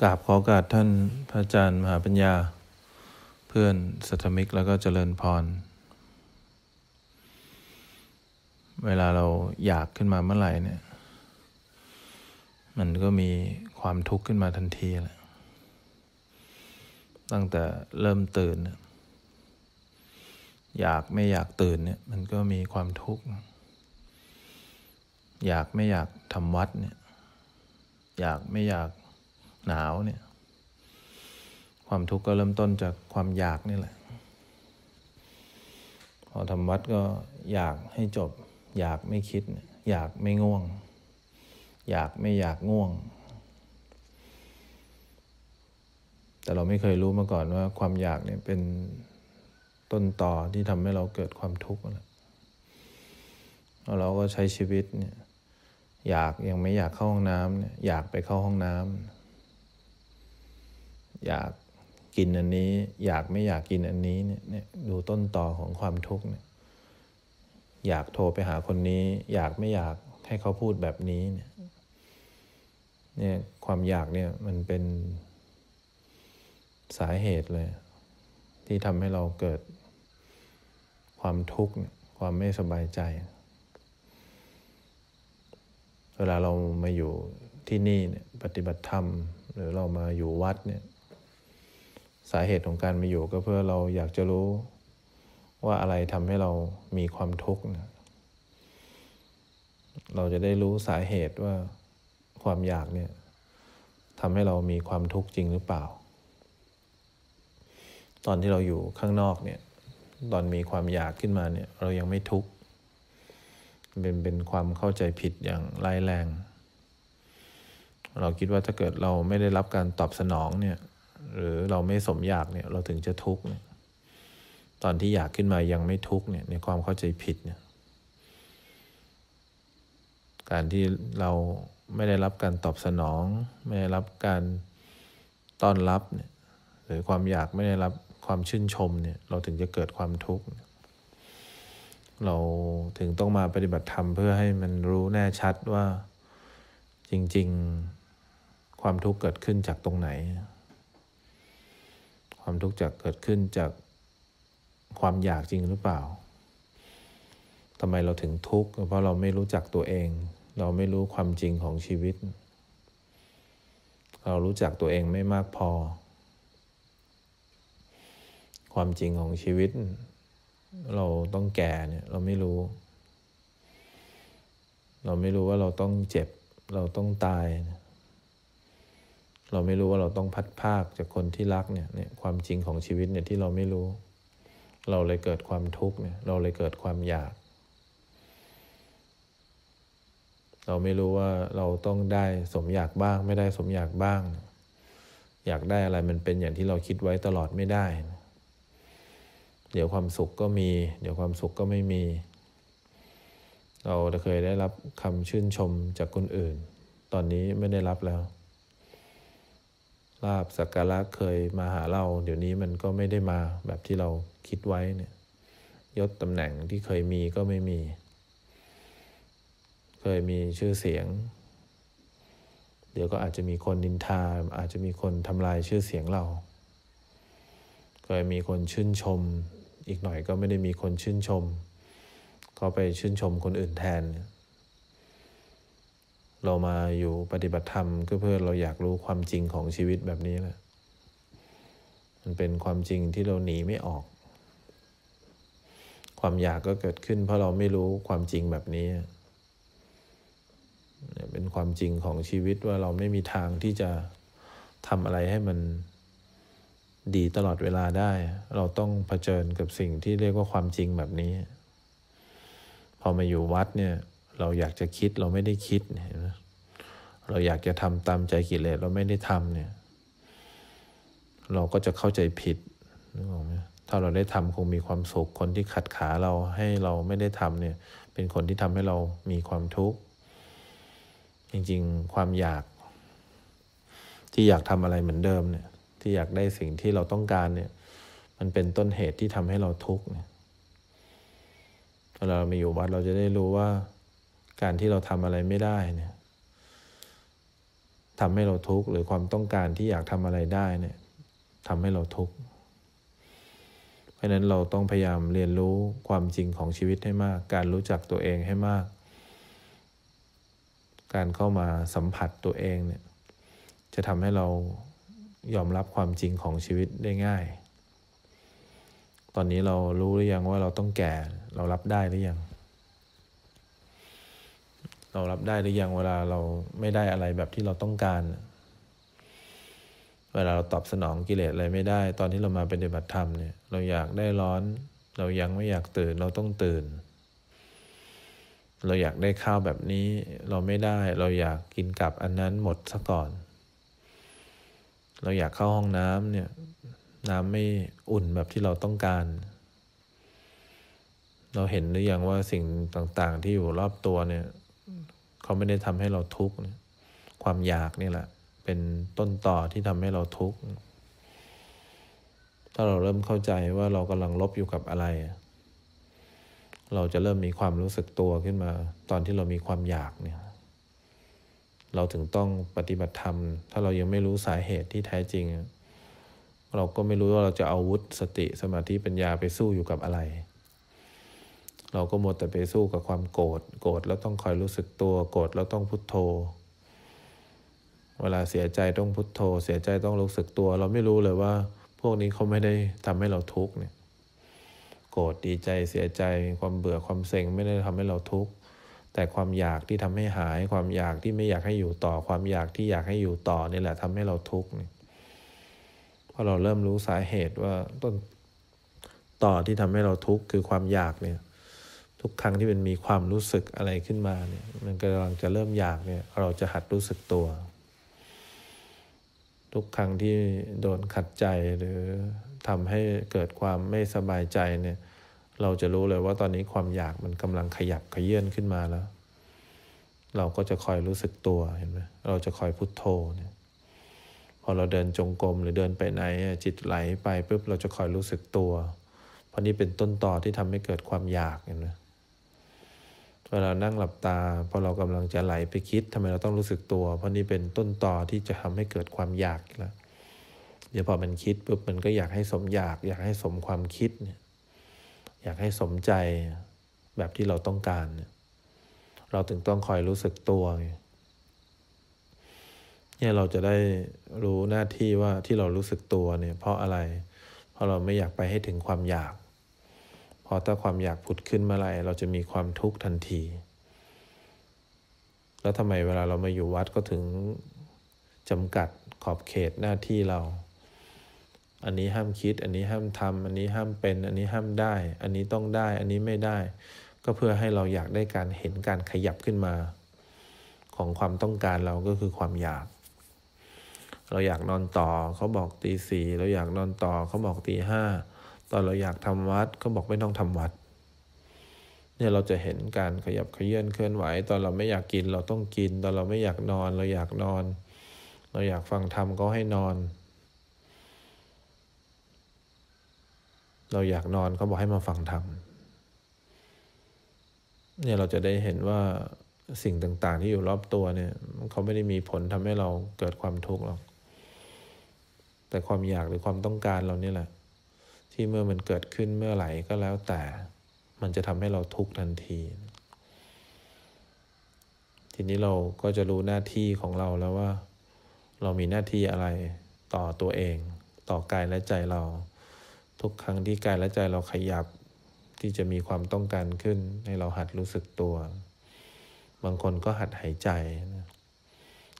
กราบขอโอกาสท่านพระอาจารย์มหาปัญญา เพื่อนสัทมิกแล้วก็เจริญพร เวลาเราอยากขึ้นมาเมื่อไหร่เนี่ย มันก็มีความทุกข์ขึ้นมาทันทีแหละตั้งแต่เริ่มตื่น อยากไม่อยากตื่นเนี่ย มันก็มีความทุกข์ อยากไม่อยากทำวัดเนี่ย อยากไม่อยาก หนาวเนี่ย ความทุกข์ก็เริ่มต้นจากความอยากนี่แหละ พอทำวัดก็อยากให้จบ อยากไม่คิด อยากไม่ง่วง อยากไม่อยากง่วง แต่เราไม่เคยรู้มาก่อนว่า ความอยากเนี่ยเป็นต้นต่อที่ทำให้เราเกิดความทุกข์แล้วเราก็ใช้ชีวิตเนี่ยอยากยังไม่อยากเข้าห้องน้ำเนี่ยอยากไปเข้าห้องน้ำ อยากกินอันนี้ อยากไม่อยากกินอันนี้เนี่ยดูต้นต่อของความทุกข์เนี่ยอยากโทรไปหาคนนี้ อยากไม่อยากให้เขาพูดแบบนี้เนี่ยเนี่ยความอยากเนี่ยมันเป็นสาเหตุเลย ที่ทำให้เราเกิดความทุกข์ความไม่สบายใจ เวลาเรามาอยู่ที่นี่เนี่ยปฏิบัติธรรม หรือเรามาอยู่วัดเนี่ย สาเหตุของการมาอยู่ก็เพื่อเราอยากจะรู้ว่าอะไรทำให้เรามีความทุกข์นะเราจะได้รู้สาเหตุว่าความอยากเนี่ยทำให้เรามีความทุกข์จริงหรือเปล่า ตอนที่เราอยู่ข้างนอกเนี่ย ตอนมีความอยากขึ้นมาเนี่ย เรายังไม่ทุกข์ เป็นเป็นความเข้าใจผิดอย่างร้ายแรง เราคิดว่าถ้าเกิดเราไม่ได้รับการตอบสนองเนี่ย หรือเราไม่สมอยากเนี่ยเราถึงจะทุกข์เนี่ยตอนที่อยากขึ้นมายังไม่ทุกข์เนี่ยในความเข้าใจผิดเนี่ยการที่เราไม่ได้รับการตอบสนอง ไม่ได้รับการต้อนรับเนี่ยหรือความอยากไม่ได้รับความชื่นชมเนี่ยเราถึงจะเกิดความทุกข์เราถึงต้องมาปฏิบัติธรรมเพื่อให้มันรู้แน่ชัดว่าจริง ๆ ความทุกข์เกิดขึ้นจากตรงไหน ความทุกข์จะเกิดขึ้นจากความอยากจริงหรือเปล่าทำไมเราถึงทุกข์เพราะเราไม่รู้จักตัวเอง เราไม่รู้ความจริงของชีวิต เรารู้จักตัวเองไม่มากพอ ความจริงของชีวิต เราต้องแก่เนี่ยเราไม่รู้ เราไม่รู้ว่าเราต้องเจ็บ เราต้องตายเเราไม่รู้ว่าเราต้องพัดภาคจากคนที่รักเนี่ยเนี่ยความจริงของชีวิตเนี่ยที่เราไม่รู้ เราเลยเกิดความทุกข์เนี่ยเราเลยเกิดความอยาก เราไม่รู้ว่าเราต้องได้สมอยากบ้าง ไม่ได้สมอยากบ้าง อยากได้อะไรมันเป็นอย่างที่เราคิดไว้ตลอดไม่ได้ เดี๋ยวความสุขก็มี เดี๋ยวความสุขก็ไม่มี เราเคยได้รับคำชื่นชมจากคนอื่น ตอนนี้ไม่ได้รับแล้ว ลาบสักการะเคยมาหาเรา เดี๋ยวนี้มันก็ไม่ได้มาแบบที่เราคิดไว้เนี่ยยศตำแหน่งที่เคยมีก็ไม่มี เคยมีชื่อเสียง เดี๋ยวก็อาจจะมีคนดินทา อาจจะมีคนทำลายชื่อเสียงเรา เคยมีคนชื่นชม อีกหน่อยก็ไม่ได้มีคนชื่นชม ก็ไปชื่นชมคนอื่นแทนเนี่ย เรามาอยู่ปฏิบัติธรรมก็เพื่อเราอยากรู้ความจริงของชีวิตแบบนี้แหละ มันเป็นความจริงที่เราหนีไม่ออก ความอยากก็เกิดขึ้น เพราะเราไม่รู้ความจริงแบบนี้ เป็นความจริงของชีวิตว่าเราไม่มีทางที่จะทำอะไรให้มันดีตลอดเวลาได้ เราต้องเผชิญกับสิ่งที่เรียกว่าความจริงแบบนี้ พอมาอยู่วัดเนี่ย เราอยากจะคิดเราไม่ได้คิดเนี่ยเราอยากจะทำตามใจกิเลสเราไม่ได้ทำเนี่ย เราก็จะเข้าใจผิดนึกออกไหมถ้าเราได้ทำคงมีความสุขคนที่ขัดขาเราให้เราไม่ได้ทำเนี่ย เป็นคนที่ทำให้เรามีความทุกข์จริงๆ ความอยาก ที่อยากทำอะไรเหมือนเดิมเนี่ย ที่อยากได้สิ่งที่เราต้องการเนี่ย มันเป็นต้นเหตุที่ทำให้เราทุกข์เนี่ยเวลาเรามาอยู่วัดเราจะได้รู้ว่า การที่เราทำอะไรไม่ได้เนี่ยทำให้เราทุกข์หรือความต้องการที่อยากทำอะไรได้เนี่ยทำให้เราทุกข์เพราะนั้นเราต้องพยายามเรียนรู้ความจริงของชีวิตให้มาก การรู้จักตัวเองให้มาก การเข้ามาสัมผัสตัวเองเนี่ยจะทำให้เรายอมรับความจริงของชีวิตได้ง่าย ตอนนี้เรารู้หรือยังว่าเราต้องแก่ เรารับได้หรือยัง เรารับได้หรือยังเวลาเราไม่ได้อะไรแบบที่เราต้องการ เวลาเราตอบสนองกิเลสอะไรไม่ได้ ตอนที่เรามาปฏิบัติธรรมเนี่ยเราอยากได้ร้อน เรายังไม่อยากตื่นเราต้องตื่น เราอยากได้ข้าวแบบนี้เราไม่ได้ เราอยากกินกับอันนั้นหมดซะก่อน เราอยากเข้าห้องน้ำเนี่ยน้ำไม่อุ่นแบบที่เราต้องการ เราเห็นหรือยังว่าสิ่งต่างๆที่อยู่รอบตัวเนี่ย เขาไม่ได้ทำให้เราทุกข์ความอยากนี่แหละ เป็นต้นต่อที่ทำให้เราทุกข์ถ้าเราเริ่มเข้าใจว่าเรากำลังลบอยู่กับอะไร เราจะเริ่มมีความรู้สึกตัวขึ้นมา ตอนที่เรามีความอยากเนี่ย เราถึงต้องปฏิบัติธรรม ถ้าเรายังไม่รู้สาเหตุที่แท้จริง เราก็ไม่รู้ว่าเราจะเอาวุธสติสมาธิปัญญาไปสู้อยู่กับอะไร เราก็หมดแต่ไปสู้กับความโกรธ โกรธแล้วต้องคอยรู้สึกตัว โกรธแล้วต้องพุทโธ เวลาเสียใจต้องพุทโธ เสียใจต้องรู้สึกตัว เราไม่รู้เลยว่า พวกนี้เขาไม่ได้ทำให้เราทุกข์เนี่ย โกรธดีใจเสียใจความเบื่อความเซ็งไม่ได้ทำให้เราทุกข์ แต่ความอยากที่ทำให้หาย ความอยากที่ไม่อยากให้อยู่ต่อ ความอยากที่อยากให้อยู่ต่อนี่แหละทำให้เราทุกข์เพราะเราเริ่มรู้สาเหตุว่าต้นต่อที่ทำให้เราทุกข์คือความอยากเนี่ย ทุกครั้งที่มันมีความรู้สึกอะไรขึ้นมาเนี่ยมันกำลังจะเริ่มอยากเนี่ยเราจะหัดรู้สึกตัว ทุกครั้งที่โดนขัดใจหรือทำให้เกิดความไม่สบายใจเนี่ยเราจะรู้เลยว่าตอนนี้ความอยากมันกำลังขยับขยื่นขึ้นมาแล้ว เราก็จะคอยรู้สึกตัวเห็นไหมเราจะคอยพุโทโธเนี่ยพอเราเดินจงกรมหรือเดินไปไหนจิตไหลไปปุ๊บเราจะคอยรู้สึกตัว เพราะนี่เป็นต้นต่อที่ทำให้เกิดความอยากเห็นไหม เวลานั่งหลับตาพอเรากำลังจะไหลไปคิดทำไมเราต้องรู้สึกตัว เพราะนี่เป็นต้นต่อที่จะทำให้เกิดความอยากแล้วเดี๋ยวพอมันคิดปุ๊บมันก็อยากให้สมอยาก อยากให้สมความคิดเนี่ยอยากให้สมใจแบบที่เราต้องการเราถึงต้องคอยรู้สึกตัวเนี่ยเราจะได้รู้หน้าที่ว่าที่เรารู้สึกตัวเนี่ย เพราะอะไร เพราะเราไม่อยากไปให้ถึงความอยาก พอถ้าความอยากผุดขึ้นเมื่อไหร่เราจะมีความทุกข์ทันที แล้วทำไมเวลาเรามาอยู่วัดก็ถึงจำกัดขอบเขตหน้าที่เรา อันนี้ห้ามคิด อันนี้ห้ามทำอันนี้ห้ามเป็น อันนี้ห้ามได้ อันนี้ต้องได้ อันนี้ไม่ได้ ก็เพื่อให้เราอยากได้การเห็นการขยับขึ้นมา ของความต้องการเราก็คือความอยากเราอยากนอนต่อเขาบอกตีสี่เราอยากนอนต่อเขาบอกตีห้า ตอนเราอยากทำวัดเขาบอกไม่ต้องทำวัด เนี่ยเราจะเห็นการขยับขยื่นเคลื่อนไหว ตอนเราไม่อยากกินเราต้องกิน ตอนเราไม่อยากนอน เราอยากนอน เราอยากฟังธรรมก็ให้นอน เราอยากนอนเขาบอกให้มาฟังธรรมเนี่ยเราจะได้เห็นว่าสิ่งต่าง ๆ ที่อยู่รอบตัวเนี่ยเขาไม่ได้มีผลทำให้เราเกิดความทุกข์หรอกแต่ความอยากหรือความต้องการเรานี่แหละ ที่เมื่อมันเกิดขึ้นเมื่อไหร่ก็แล้วแต่ มันจะทำให้เราทุกข์ทันที ทีนี้เราก็จะรู้หน้าที่ของเราแล้วว่า เรามีหน้าที่อะไรต่อตัวเอง ต่อกายและใจเรา ทุกครั้งที่กายและใจเราขยับที่จะมีความต้องการขึ้น ให้เราหัดรู้สึกตัว บางคนก็หัดหายใจ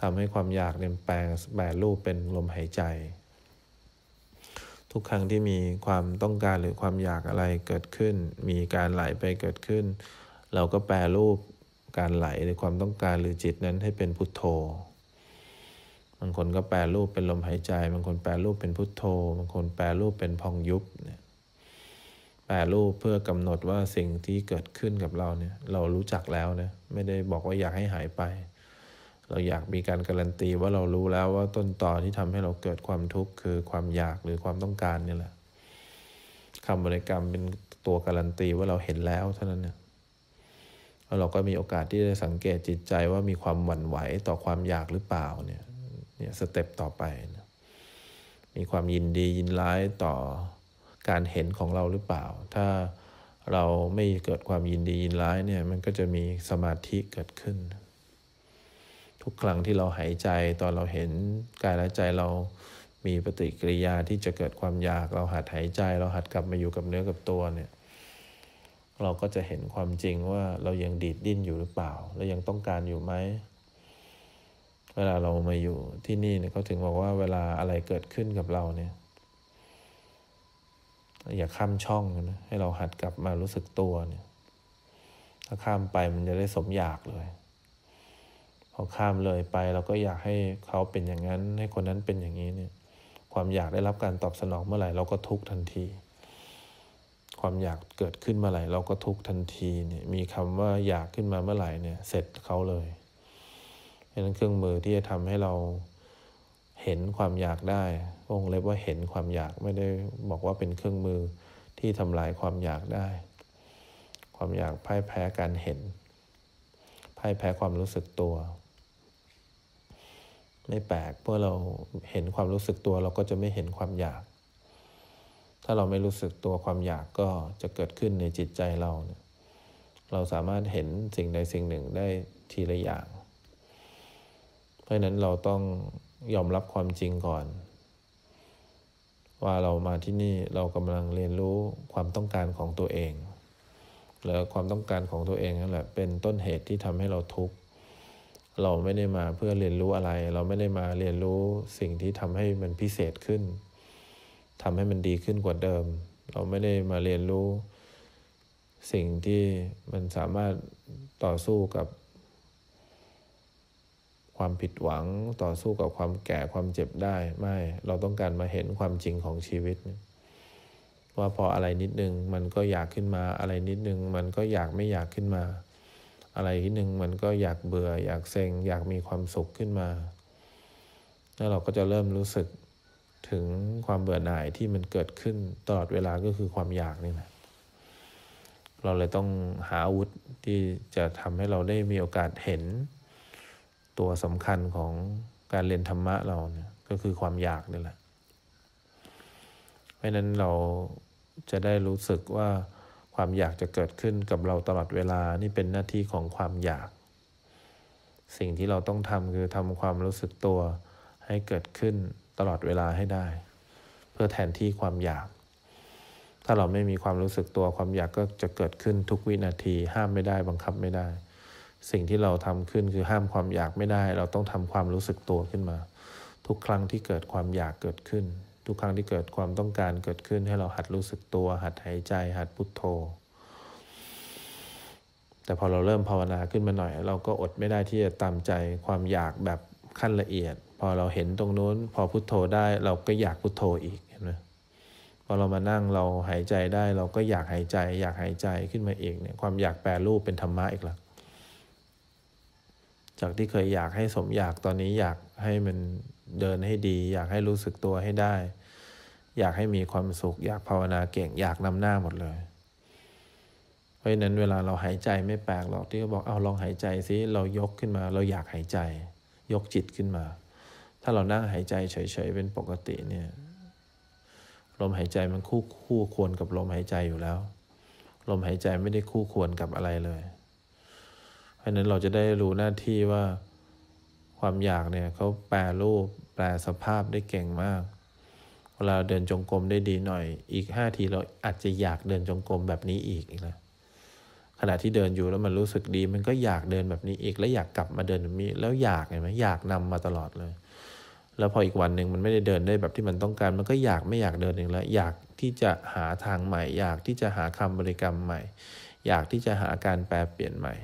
ทำให้ความอยากเนี่ยแปลงแปลรูปเป็นลมหายใจ ทุกครั้งที่มีความต้องการหรือความอยากอะไรเกิดขึ้น มีการไหลไปเกิดขึ้น เราก็แปลรูปการไหลหรือความต้องการหรือจิตนั้นให้เป็นพุทโธบางคนก็แปลรูปเป็นลมหายใจ บางคนแปลรูปเป็นพุทโธ บางคนแปลรูปเป็นพองยุบเนี่ยแปลรูปเพื่อกำหนดว่าสิ่งที่เกิดขึ้นกับเราเนี่ยเรารู้จักแล้วนะไม่ได้บอกว่าอยากให้หายไป เราอยากมีการการันตีว่าเรารู้แล้วว่าต้นต่อที่ทำให้เราเกิดความทุกข์คือความอยากหรือความต้องการนี่แหละคำบริกรรมเป็นตัวการันตีว่าเราเห็นแล้วเท่านั้นเนี่ยแล้วเราก็มีโอกาสที่จะสังเกตจิตใจว่ามีความหวั่นไหวต่อความอยากหรือเปล่าเนี่ยเนี่ยสเต็ปต่อไปนะมีความยินดียินร้ายต่อการเห็นของเราหรือเปล่า ถ้าเราไม่เกิดความยินดียินร้ายเนี่ยมันก็จะมีสมาธิเกิดขึ้น ทุกครั้งที่เราหายใจตอนเราเห็นกายและใจเรามีปฏิกิริยาที่จะเกิดความอยาก เราหัดหายใจ เราหัดกลับมาอยู่กับเนื้อกับตัวเนี่ยเราก็จะเห็นความจริงว่าเรายังดีดดิ้นอยู่หรือเปล่าเรายังต้องการอยู่ไหมเวลาเรามาอยู่ที่นี่เนี่ยเขาถึงบอกว่าเวลาอะไรเกิดขึ้นกับเราเนี่ย อย่าข้ามช่องนะให้เราหัดกลับมารู้สึกตัวเนี่ย ถ้าข้ามไปมันจะได้สมอยากเลย พอข้ามเลยไป เราก็อยากให้เขาเป็นอย่างนั้น ให้คนนั้นเป็นอย่างนี้เนี่ยความอยากได้รับการตอบสนองเมื่อไหร่เราก็ทุกทันที ความอยากเกิดขึ้นเมื่อไหร่เราก็ทุกทันทีเนี่ยมีคำว่าอยากขึ้นมาเมื่อไหร่เนี่ยเสร็จเขาเลยฉะนั้นเครื่องมือที่จะทำให้เราเห็นความอยากได้วงเล็บว่าเห็นความอยากไม่ได้บอกว่าเป็นเครื่องมือที่ทำลายความอยากได้ ความอยากพ่ายแพ้การเห็น พ่ายแพ้ความรู้สึกตัว ไม่แปลกเมื่อเราเห็นความรู้สึกตัวเราก็จะไม่เห็นความอยาก ถ้าเราไม่รู้สึกตัวความอยากก็จะเกิดขึ้นในจิตใจเราเนี่ยเราสามารถเห็นสิ่งใดสิ่งหนึ่งได้ทีละอย่าง เพราะนั้นเราต้องยอมรับความจริงก่อน ว่าเรามาที่นี่เรากำลังเรียนรู้ความต้องการของตัวเอง แล้วความต้องการของตัวเองนั่นแหละเป็นต้นเหตุที่ทำให้เราทุกข์ เราไม่ได้มาเพื่อเรียนรู้อะไร เราไม่ได้มาเรียนรู้สิ่งที่ทำให้มันพิเศษขึ้นทำให้มันดีขึ้นกว่าเดิม เราไม่ได้มาเรียนรู้ สิ่งที่มันสามารถต่อสู้กับ ความผิดหวังต่อสู้กับความแก่ความเจ็บได้ไม่ เราต้องการมาเห็นความจริงของชีวิต ว่าพออะไรนิดนึงมันก็อยากขึ้นมาอะไรนิดนึงมันก็อยากไม่อยากขึ้นมา อะไรนิดนึงมันก็อยากเบื่อ อยากเซ็ง อยากมีความสุขขึ้นมา แล้วเราก็จะเริ่มรู้สึกถึงความเบื่อหน่ายที่มันเกิดขึ้นตลอดเวลาก็คือความอยากนี่แหละเราเลยต้องหาอาวุธที่จะทำให้เราได้มีโอกาสเห็น ตัวสำคัญของการเรียนธรรมะเราเนี่ยก็คือความอยากนี่แหละ เพราะนั้นเราจะได้รู้สึกว่า ความอยากจะเกิดขึ้นกับเราตลอดเวลานี่เป็นหน้าที่ของความอยาก สิ่งที่เราต้องทำคือทำความรู้สึกตัวให้เกิดขึ้นตลอดเวลาให้ได้ เพื่อแทนที่ความอยาก ถ้าเราไม่มีความรู้สึกตัวความอยากก็จะเกิดขึ้นทุกวินาที ห้ามไม่ได้บังคับไม่ได้ สิ่งที่เราทำขึ้นคือห้ามความอยากไม่ได้ เราต้องทำความรู้สึกตัวขึ้นมา ทุกครั้งที่เกิดความอยากเกิดขึ้น ทุกครั้งที่เกิดความต้องการเกิดขึ้นให้เราหัดรู้สึกตัว หัดหายใจ หัดพุทโธ แต่พอเราเริ่มภาวนาขึ้นมาหน่อย เราก็อดไม่ได้ที่จะตามใจความอยากแบบขั้นละเอียด พอเราเห็นตรงนู้น พอพุทโธได้เราก็อยากพุทโธอีกเห็นไหมพอเรามานั่งเราหายใจได้ เราก็อยากหายใจ อยากหายใจขึ้นมาเองเนี่ยความอยากแปรรูปเป็นธรรมะอีกล้วจากที่เคยอยากให้สมอยากตอนนี้อยากให้มันเดินให้ดี อยากให้รู้สึกตัวให้ได้ อยากให้มีความสุข อยากภาวนาเก่ง อยากนำหน้าหมดเลย เพราะฉะนั้นเวลาเราหายใจไม่แปลกหรอกที่เขาบอกเอาลองหายใจซิเรายกขึ้นมา เราอยากหายใจ ยกจิตขึ้นมา ถ้าเรานั่งหายใจเฉยๆเป็นปกติเนี่ยลมหายใจมันคู่คู่ควรกับลมหายใจอยู่แล้ว ลมหายใจไม่ได้คู่ควรกับอะไรเลย เพราะนั้นเราจะได้รู้หน้าที่ว่าความอยากเนี่ยเขาแปลรูปแปลสภาพได้เก่งมาก เวลาเดินจงกรมได้ดีหน่อย อีกห้าทีเราอาจจะอยากเดินจงกรมแบบนี้อีกนะขณะที่เดินอยู่แล้วมันรู้สึกดี มันก็อยากเดินแบบนี้อีก แล้วอยากกลับมาเดินแบบนี้แล้วอยากเห็นไหมอยากนำมาตลอดเลย แล้วพออีกวันหนึ่งมันไม่ได้เดินได้แบบที่มันต้องการ มันก็อยากไม่อยากเดินอีกแล้ว อยากที่จะหาทางใหม่ อยากที่จะหาคำบริกรรมใหม่ อยากที่จะหาการแปลเปลี่ยนใหม่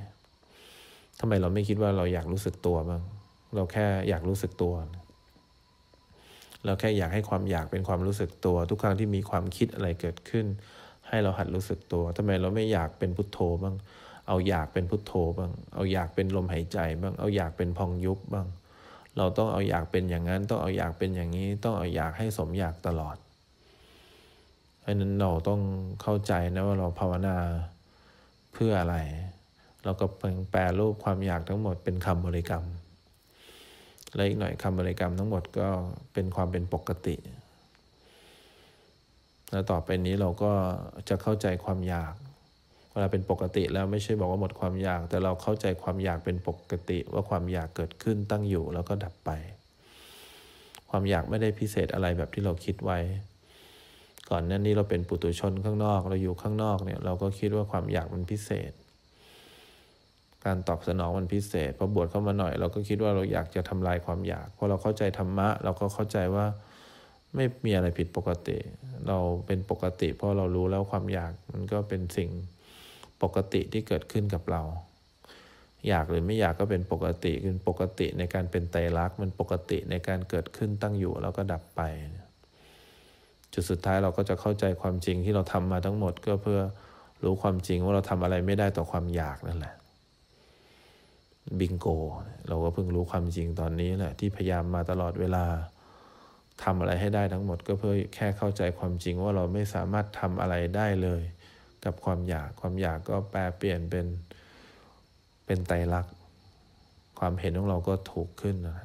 ทำไมเราไม่คิดว่าเราอยากรู้สึกตัวบ้างเราแค่อยากรู้สึกตัว เราแค่อยากให้ความอยากเป็นความรู้สึกตัว ทุกครั้งที่มีความคิดอะไรเกิดขึ้น ให้เราหัดรู้สึกตัวทำไมเราไม่อยากเป็นพุทโธบ้าง เอาอยากเป็นพุทโธบ้าง เอาอยากเป็นลมหายใจบ้าง เอาอยากเป็นพองยุบบ้าง เราต้องเอาอยากเป็นอย่างนั้น ต้องเอาอยากเป็นอย่างนี้ ต้องเอาอยากให้สมอยากตลอดเพราะนั้นเราต้องเข้าใจนะว่าเราภาวนาเพื่ออะไร เราก็แปลรูปความอยากทั้งหมดเป็นคำบริกรรม และอีกหน่อยคำบริกรรมทั้งหมดก็เป็นความเป็นปกติ แล้วต่อไปนี้เราก็จะเข้าใจความอยาก เวลาเป็นปกติแล้วไม่ใช่บอกว่าหมดความอยาก แต่เราเข้าใจความอยากเป็นปกติ ว่าความอยากเกิดขึ้นตั้งอยู่แล้วก็ดับไป ความอยากไม่ได้พิเศษอะไรแบบที่เราคิดไว้ ก่อนหน้านี้เราเป็นปุตุชนข้างนอก เราอยู่ข้างนอกเนี่ยเราก็คิดว่าความอยากมันพิเศษ การตอบสนองมันพิเศษพอบวชเข้ามาหน่อย เราก็คิดว่าเราอยากจะทำลายความอยากพอเราเข้าใจธรรมะ เราก็เข้าใจว่าไม่มีอะไรผิดปกติ เราเป็นปกติ เพราะเรารู้แล้วความอยากมันก็เป็นสิ่งปกติที่เกิดขึ้นกับเรา อยากหรือไม่อยากก็เป็นปกติคือปกติในการเป็นไตรลักษณ์มันปกติในการเกิดขึ้นตั้งอยู่แล้วก็ดับไป จุดสุดท้ายเราก็จะเข้าใจความจริงที่เราทำมาทั้งหมดก็เพื่อรู้ความจริงว่าเราทำอะไรไม่ได้ต่อความอยากนั่นแหละ บิงโก เราก็เพิ่งรู้ความจริงตอนนี้แหละ ที่พยายามมาตลอดเวลาทำอะไรให้ได้ทั้งหมดก็เพื่อแค่เข้าใจความจริงว่าเราไม่สามารถทำอะไรได้เลย กับความอยากความอยากก็แปลเปลี่ยนเป็นเป็นไตรลักษณ์ความเห็นของเราก็ถูกขึ้นนะ